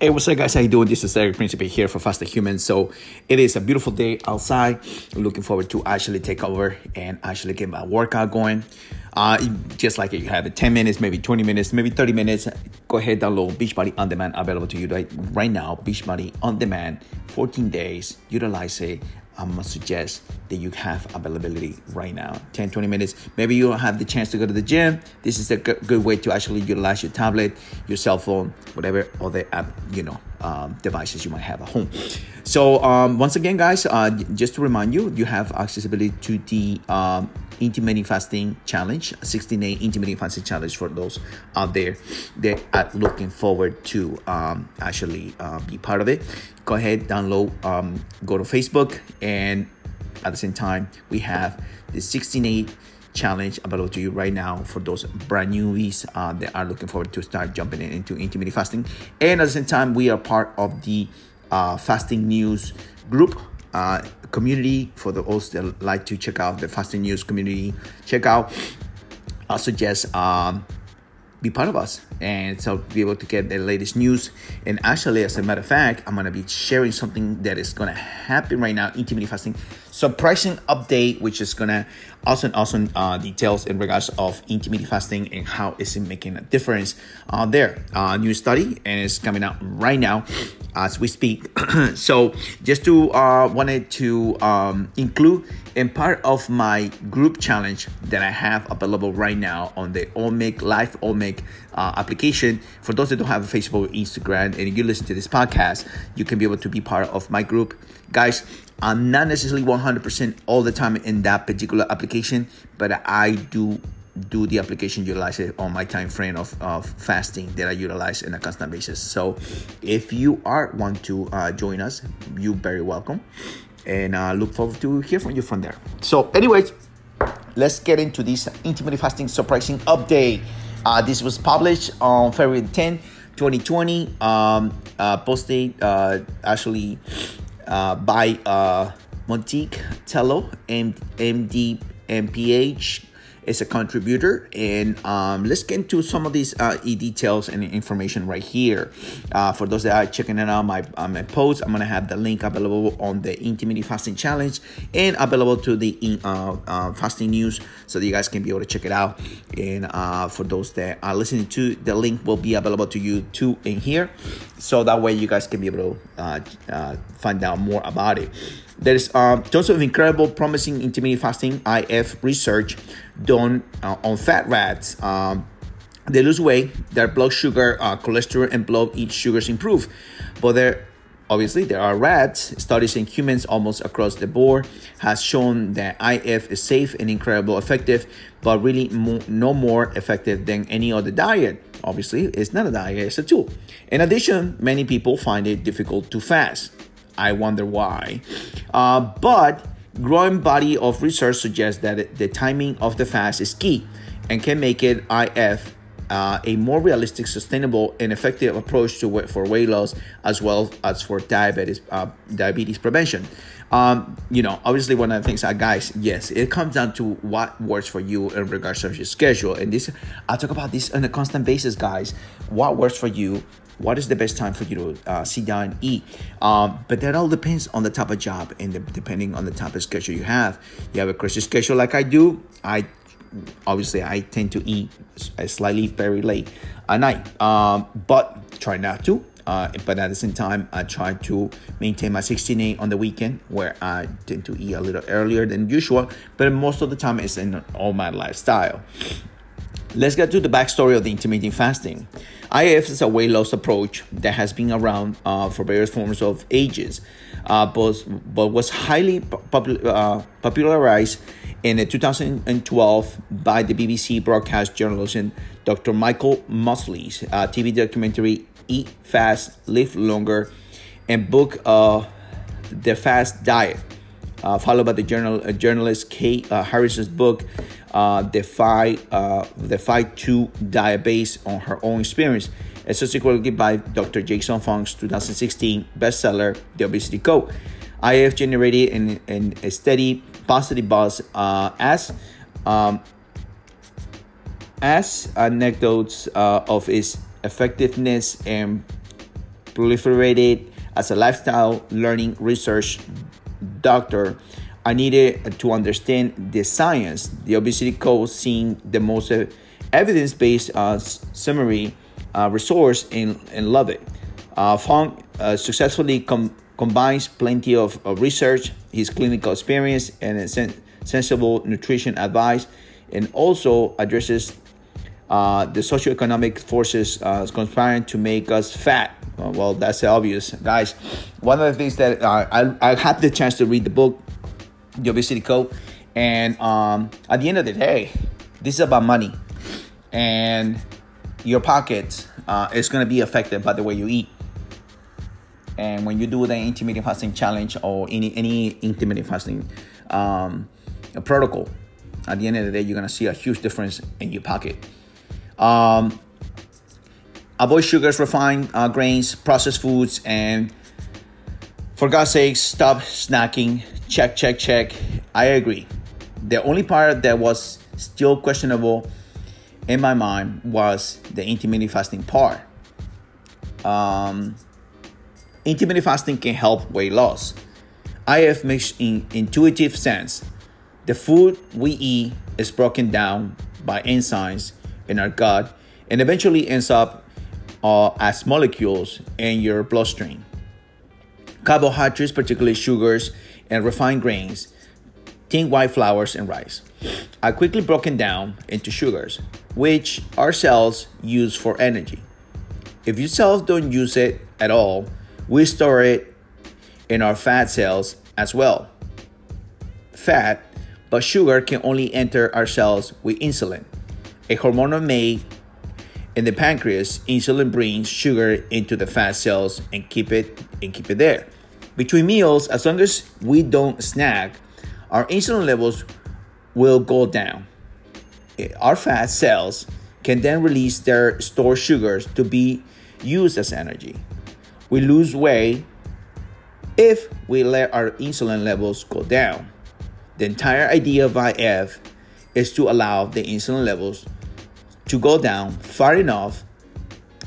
Hey, what's up, guys? How you doing? This is Eric Principe here for Faster Humans. So it is a beautiful day outside. I'm looking forward to actually take over and actually get my workout going. Uh, just like you have it 10 minutes, maybe 20 minutes, maybe 30 minutes. Go ahead, download Beachbody On Demand available to you right, right now. Beachbody On Demand, 14 days. Utilize it. I'm gonna suggest that you have availability right now. 10 20 minutes. Maybe you don't have the chance to go to the gym. This is a good way to actually utilize your tablet your cell phone whatever other app you know um, devices you might have at home. So um, once again guys uh, just to remind you you have accessibility to the um, intermittent fasting challenge 16 day intermittent fasting challenge for those out there that are looking forward to um, actually uh, be part of it. Go ahead download um, go to facebook and at the same time we have the 16 day challenge available to you right now for those brand newbies uh, that are looking forward to start jumping in into intermittent fasting. And at the same time we are part of the uh, fasting news group uh, community for those that like to check out the fasting news community check out i suggest um, be part of us and so be able to get the latest news. And actually as a matter of fact i'm to be sharing something that is to happen right now intermittent fasting surprising update which is to awesome awesome uh, details in regards of intermittent fasting and how is it making a difference uh, there. Uh, new study and it's coming out right now as we speak. so just to uh, wanted to um, include in part of my group challenge that I have available right now on the Omeg Live Omeg uh, application. For those that don't have a Facebook, or Instagram, and you listen to this podcast, you can be able to be part of my group, guys. I'm not necessarily 100% all the time in that particular application, but I do do the application utilize it on my time frame of, of fasting that I utilize in a constant basis. So if you are want to uh, join us, you very welcome. And uh, look forward to hear from you from there. So anyways, let's get into this intermittent fasting surprising update. Uh, this was published on February 10, 2020. Um, uh, posted uh, actually uh, by Monique Tello, M- MD, MPH, is a contributor. And um, let's get into some of these uh, details and information right here. Uh, for those that are checking it out, my, uh, my post, I'm to have the link available on the Intermittent Fasting Challenge and available to the uh, uh, fasting news so that you guys can be able to check it out. And uh, for those that are listening to, the link will be available to you too in here. So that way you guys can be able to find out more about it. There is um, tons of incredible, promising intermittent fasting IF research done uh, on fat rats. Um, they lose weight, their blood sugar, uh, cholesterol, and blood sugars improve. But there, obviously, there are rats. Studies in humans almost across the board has shown that IF is safe and incredible effective, but really mo- no more effective than any other diet. Obviously, it's not a diet; it's a tool. In addition, many people find it difficult to fast. I wonder why. Uh, but growing body of research suggests that the timing of the fast is key and can make it IF uh, a more realistic, sustainable, and effective approach to for weight loss as well as for diabetes uh, diabetes prevention. Um, you know, obviously, one of the things, uh, guys, yes, it comes down to what works for you in regards to your schedule. And this, I talk about this on a constant basis, guys. What works for you what is the best time for you to uh, sit down and eat? Um, but that all depends on the type of job and the, depending on the type of schedule you have. You have a crazy schedule like i do i obviously i tend to eat slightly very late at night. Um, but try not to uh, but at the same time i try to maintain my 16 on the weekend where i tend to eat a little earlier than usual but most of the time it's in all my lifestyle let's get to the backstory of the intermittent fasting IF is a weight loss approach that has been around uh, for various forms of ages, uh, but, but was highly uh, popularized in 2012 by the BBC broadcast journalist Dr. Michael Mosley's uh, TV documentary Eat Fast, Live Longer, and book uh, The Fast Diet, uh, followed by the journal, journalist Kate Harris's book uh, defy uh, defy to diabetes on her own experience, and subsequently by Dr. Jason Fung's 2016 bestseller, The Obesity Code. IF generated an, an, a steady positive buzz uh, as um, as anecdotes uh, of its effectiveness and proliferated as a lifestyle learning research doctor. I needed to understand the science. The obesity code seemed the most evidence-based uh, summary uh, resource and, love it. Uh, Fung uh, successfully com- combines plenty of, of, research, his clinical experience, and sen- sensible nutrition advice, and also addresses uh, the socioeconomic forces uh, conspiring to make us fat. Uh, well, that's obvious, guys. One of the things that uh, I, I had the chance to read the book, The Obesity Code, and um, at the end of the day, this is about money, and your pocket uh, is going to be affected by the way you eat. And when you do the intermittent fasting challenge or any any intermittent fasting um, protocol, at the end of the day, you're gonna see a huge difference in your pocket. Um, avoid sugars, refined uh, grains, processed foods, and for God's sake, stop snacking. Check, check, check. I agree. The only part that was still questionable in my mind was the intermittent fasting part. Um, intermittent fasting can help weight loss. IF makes in intuitive sense. The food we eat is broken down by enzymes in our gut and eventually ends up uh, as molecules in your bloodstream. Carbohydrates, particularly sugars and refined grains, tin white flours, and rice, are quickly broken down into sugars, which our cells use for energy. If your cells don't use it at all, we store it in our fat cells as well. Fat, but sugar can only enter our cells with insulin a hormone made in the pancreas, insulin brings sugar into the fat cells and keep it and keep it there. Between meals, as long as we don't snack, our insulin levels will go down. Our fat cells can then release their stored sugars to be used as energy. We lose weight if we let our insulin levels go down. The entire idea of IF is to allow the insulin levels to go down far enough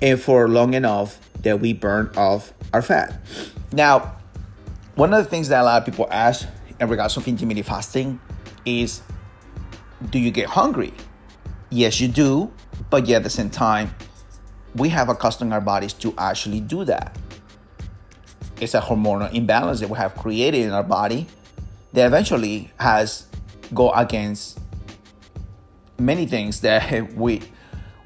and for long enough that we burn off our fat. Now, one of the things that a lot of people ask in regards to intermittent fasting is do you get hungry? Yes, you do, but yet at the same time, we have accustomed our bodies to actually do that. It's a hormonal imbalance that we have created in our body that eventually has go against many things that we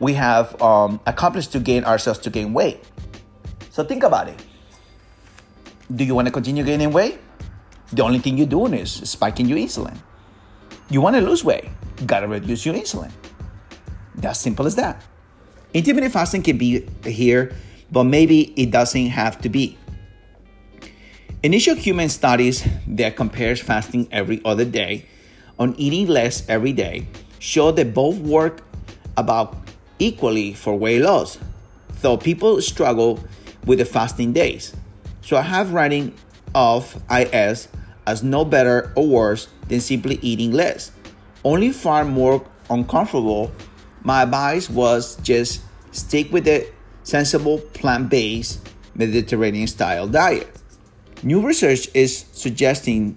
we have um, accomplished to gain ourselves to gain weight. So think about it. Do you want to continue gaining weight? The only thing you're doing is spiking your insulin. You want to lose weight, gotta reduce your insulin. That's simple as that. Intermittent fasting can be here, but maybe it doesn't have to be. Initial human studies that compares fasting every other day on eating less every day show that both work about equally for weight loss, though people struggle with the fasting days. So I have writing off IS as no better or worse than simply eating less. Only far more uncomfortable, my advice was just stick with the sensible plant-based Mediterranean style diet. New research is suggesting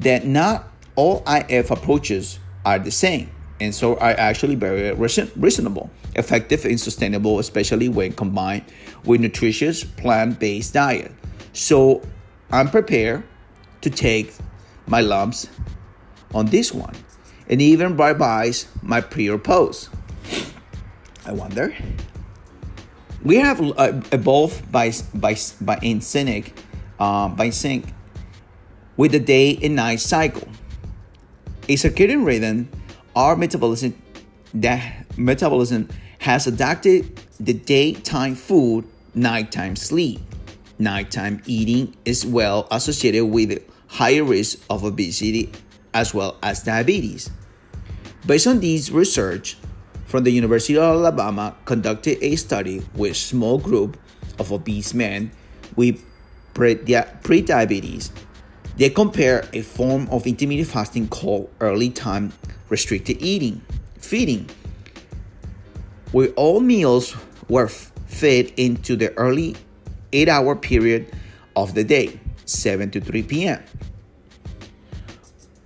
that not all IF approaches are the same and so are actually very reasonable, effective, and sustainable, especially when combined with nutritious plant-based diet. So I'm prepared to take my lumps on this one, and even revise my pre or. I wonder. We have uh, evolved by by by in sync, uh, by sync with the day and night cycle. A circadian rhythm our metabolism that metabolism has adapted the daytime food, nighttime sleep. Nighttime eating is well associated with higher risk of obesity as well as diabetes. Based on this research from the University of Alabama conducted a study with small group of obese men with pre-diabetes. They compare a form of intermittent fasting called early time restricted eating, feeding, where all meals were fed into the early eight hour period of the day, 7 to 3 p.m.,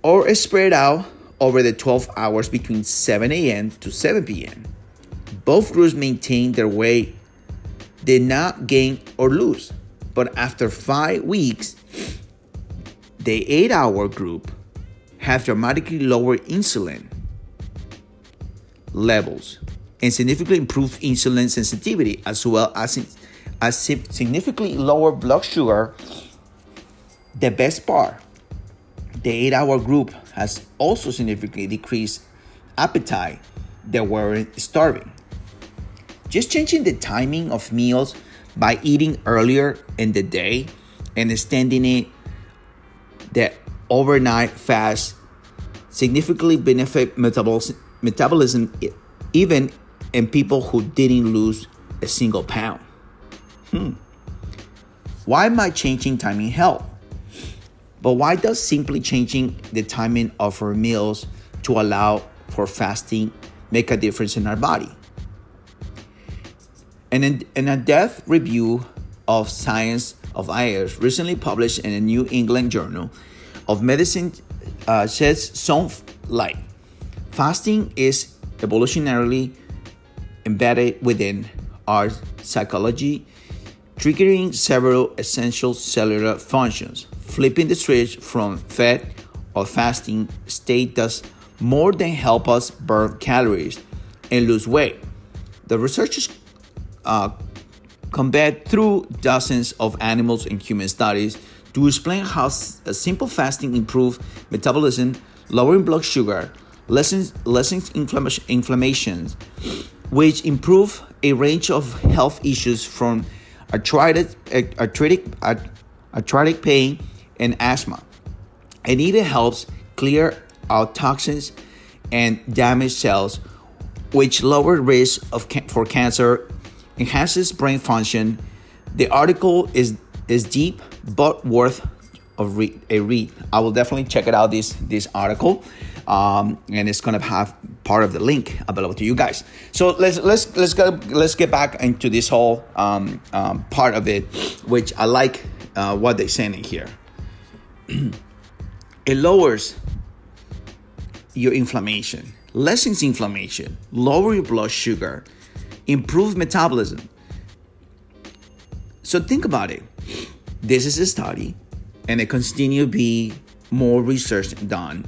or spread out over the 12 hours between 7 a.m. to 7 p.m. Both groups maintained their weight, did not gain or lose, but after five weeks, the eight hour group have dramatically lower insulin levels and significantly improved insulin sensitivity as well as, as significantly lower blood sugar. The best part, the eight hour group has also significantly decreased appetite that weren't starving. Just changing the timing of meals by eating earlier in the day and extending it the overnight fast significantly benefit metabolism even in people who didn't lose a single pound. Hmm. Why might changing timing help? But why does simply changing the timing of our meals to allow for fasting make a difference in our body? And in, in a depth review of Science of IS recently published in a New England Journal of Medicine uh, sheds some light. Fasting is evolutionarily embedded within our psychology, triggering several essential cellular functions. Flipping the switch from fed or fasting state does more than help us burn calories and lose weight. The researchers uh, combat through dozens of animals and human studies to explain how simple fasting improves metabolism, lowering blood sugar, lessens, lessens inflammation, inflammations, which improve a range of health issues from arthritis, arthritic, arthritic pain and asthma. And even helps clear out toxins and damaged cells, which lower risk of ca- for cancer, enhances brain function. The article is is deep but worth of re- a read. I will definitely check it out this this article, um, and it's gonna have part of the link available to you guys. So let's let's let's go let's get back into this whole um, um, part of it, which I like uh, what they're saying here. it lowers your inflammation, lessens inflammation, lower your blood sugar, improve metabolism. So think about it. This is a study, and it continue to be more research done,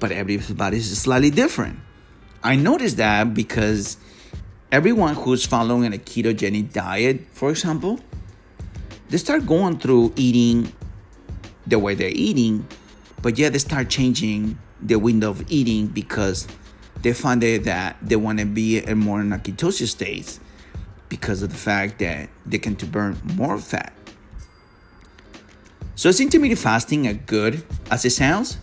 but everybody is slightly different. I noticed that because everyone who's following a ketogenic diet, for example, they start going through eating the way they're eating, but yeah, they start changing the window of eating because they find that they want to be in more in a ketosis state because of the fact that they can to burn more fat. So is intermittent fasting as good as it sounds?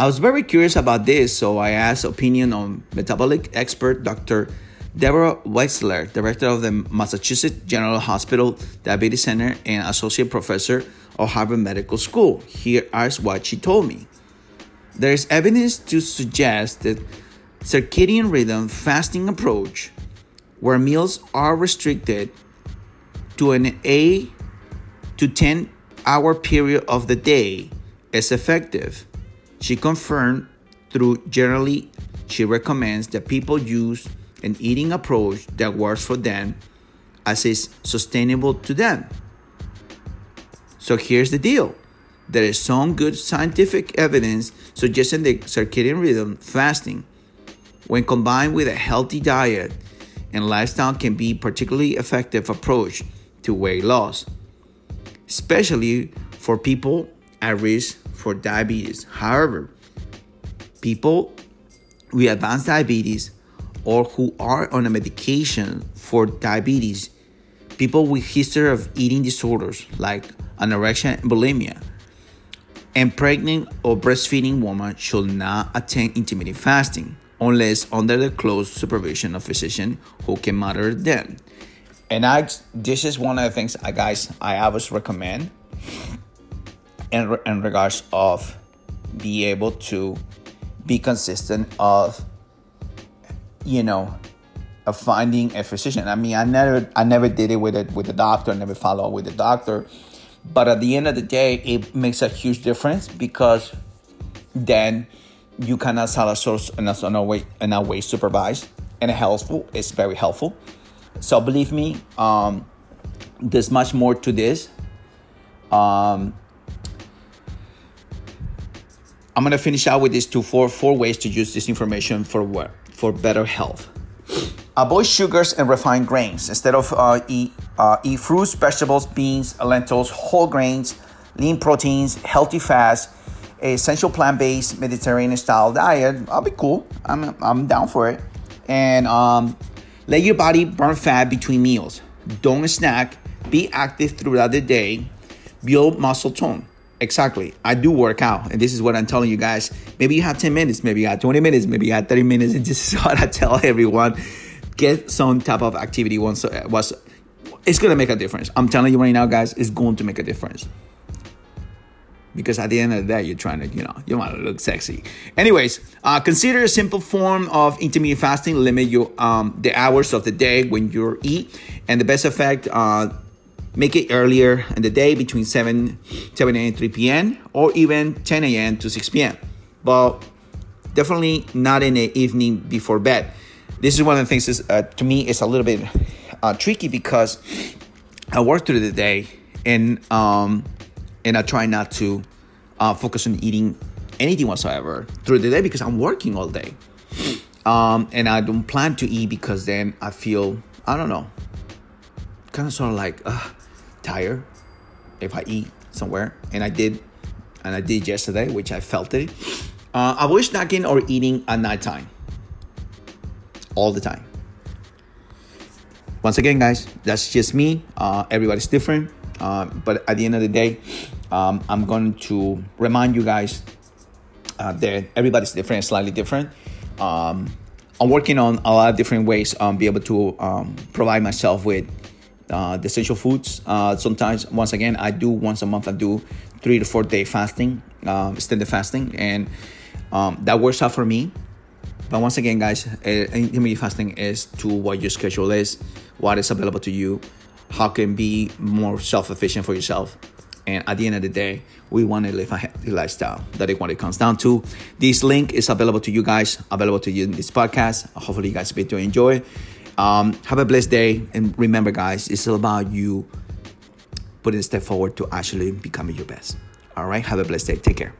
I was very curious about this, so I asked opinion on metabolic expert Dr. Deborah Wexler, director of the Massachusetts General Hospital Diabetes Center and associate professor of Harvard Medical School. Here is what she told me. There is evidence to suggest that circadian rhythm fasting approach, where meals are restricted to an 8 to 10 hour period of the day, is effective. She confirmed through generally she recommends that people use an eating approach that works for them as is sustainable to them. So here's the deal. There is some good scientific evidence suggesting that circadian rhythm fasting, when combined with a healthy diet and lifestyle, can be particularly effective approach to weight loss, especially for people at risk for diabetes. However, people with advanced diabetes or who are on a medication for diabetes, people with history of eating disorders like anorexia and bulimia, and pregnant or breastfeeding women should not attend intermittent fasting unless under the close supervision of physician who can monitor them. And I, this is one of the things, I guys, I always recommend in, in regards of be able to be consistent of, you know, of finding a physician. I mean, I never I never did it with a with a doctor. I never follow up with a doctor. But at the end of the day, it makes a huge difference because then you cannot sell a source in a, way in a way supervised and helpful. It's very helpful. So believe me, um, there's much more to this. Um, I'm gonna finish out with these two four four ways to use this information for what for better health. Avoid sugars and refined grains. Instead of uh, eat uh, eat fruits, vegetables, beans, lentils, whole grains, lean proteins, healthy fats, essential plant-based Mediterranean style diet. I'll be cool. I'm I'm down for it. And um, let your body burn fat between meals. Don't snack. Be active throughout the day. Build muscle tone. Exactly. I do work out, and this is what I'm telling you guys. Maybe you have 10 minutes, maybe you have 20 minutes, maybe you have 30 minutes, and this is what I tell everyone. Get some type of activity once was it's gonna make a difference. I'm telling you right now, guys, it's going to make a difference. Because at the end of the day, you're trying to, you know, you want to look sexy. Anyways, uh, consider a simple form of intermittent fasting. Limit your um, the hours of the day when you eat, and the best effect. Uh, Make it earlier in the day between 7, 7 a.m. 3 p.m. or even 10 a.m. to 6 p.m. But definitely not in the evening before bed. This is one of the things is, uh, to me is a little bit uh, tricky because I work through the day and um, and I try not to uh, focus on eating anything whatsoever through the day because I'm working all day. Um, and I don't plan to eat because then I feel I don't know, kind of sort of like uh, tired if I eat somewhere, and I did, and I did yesterday, which I felt it. Uh, avoid snacking or eating at nighttime. All the time. Once again, guys, that's just me. Uh, everybody's different, uh, but at the end of the day, um, I'm going to remind you guys uh, that everybody's different, slightly different. Um, I'm working on a lot of different ways um, be able to um, provide myself with uh, the essential foods. Uh, sometimes, once again, I do once a month. I do three to four day fasting, um, extended fasting, and um, that works out for me. But once again, guys, uh, intermittent fasting is to what your schedule is, what is available to you, how can be more self efficient for yourself. And at the end of the day, we want to live a healthy lifestyle. That is what it comes down to. This link is available to you guys, available to you in this podcast. Hopefully, you guys be to enjoy. Um, have a blessed day. And remember, guys, it's all about you putting a step forward to actually becoming your best. All right. Have a blessed day. Take care.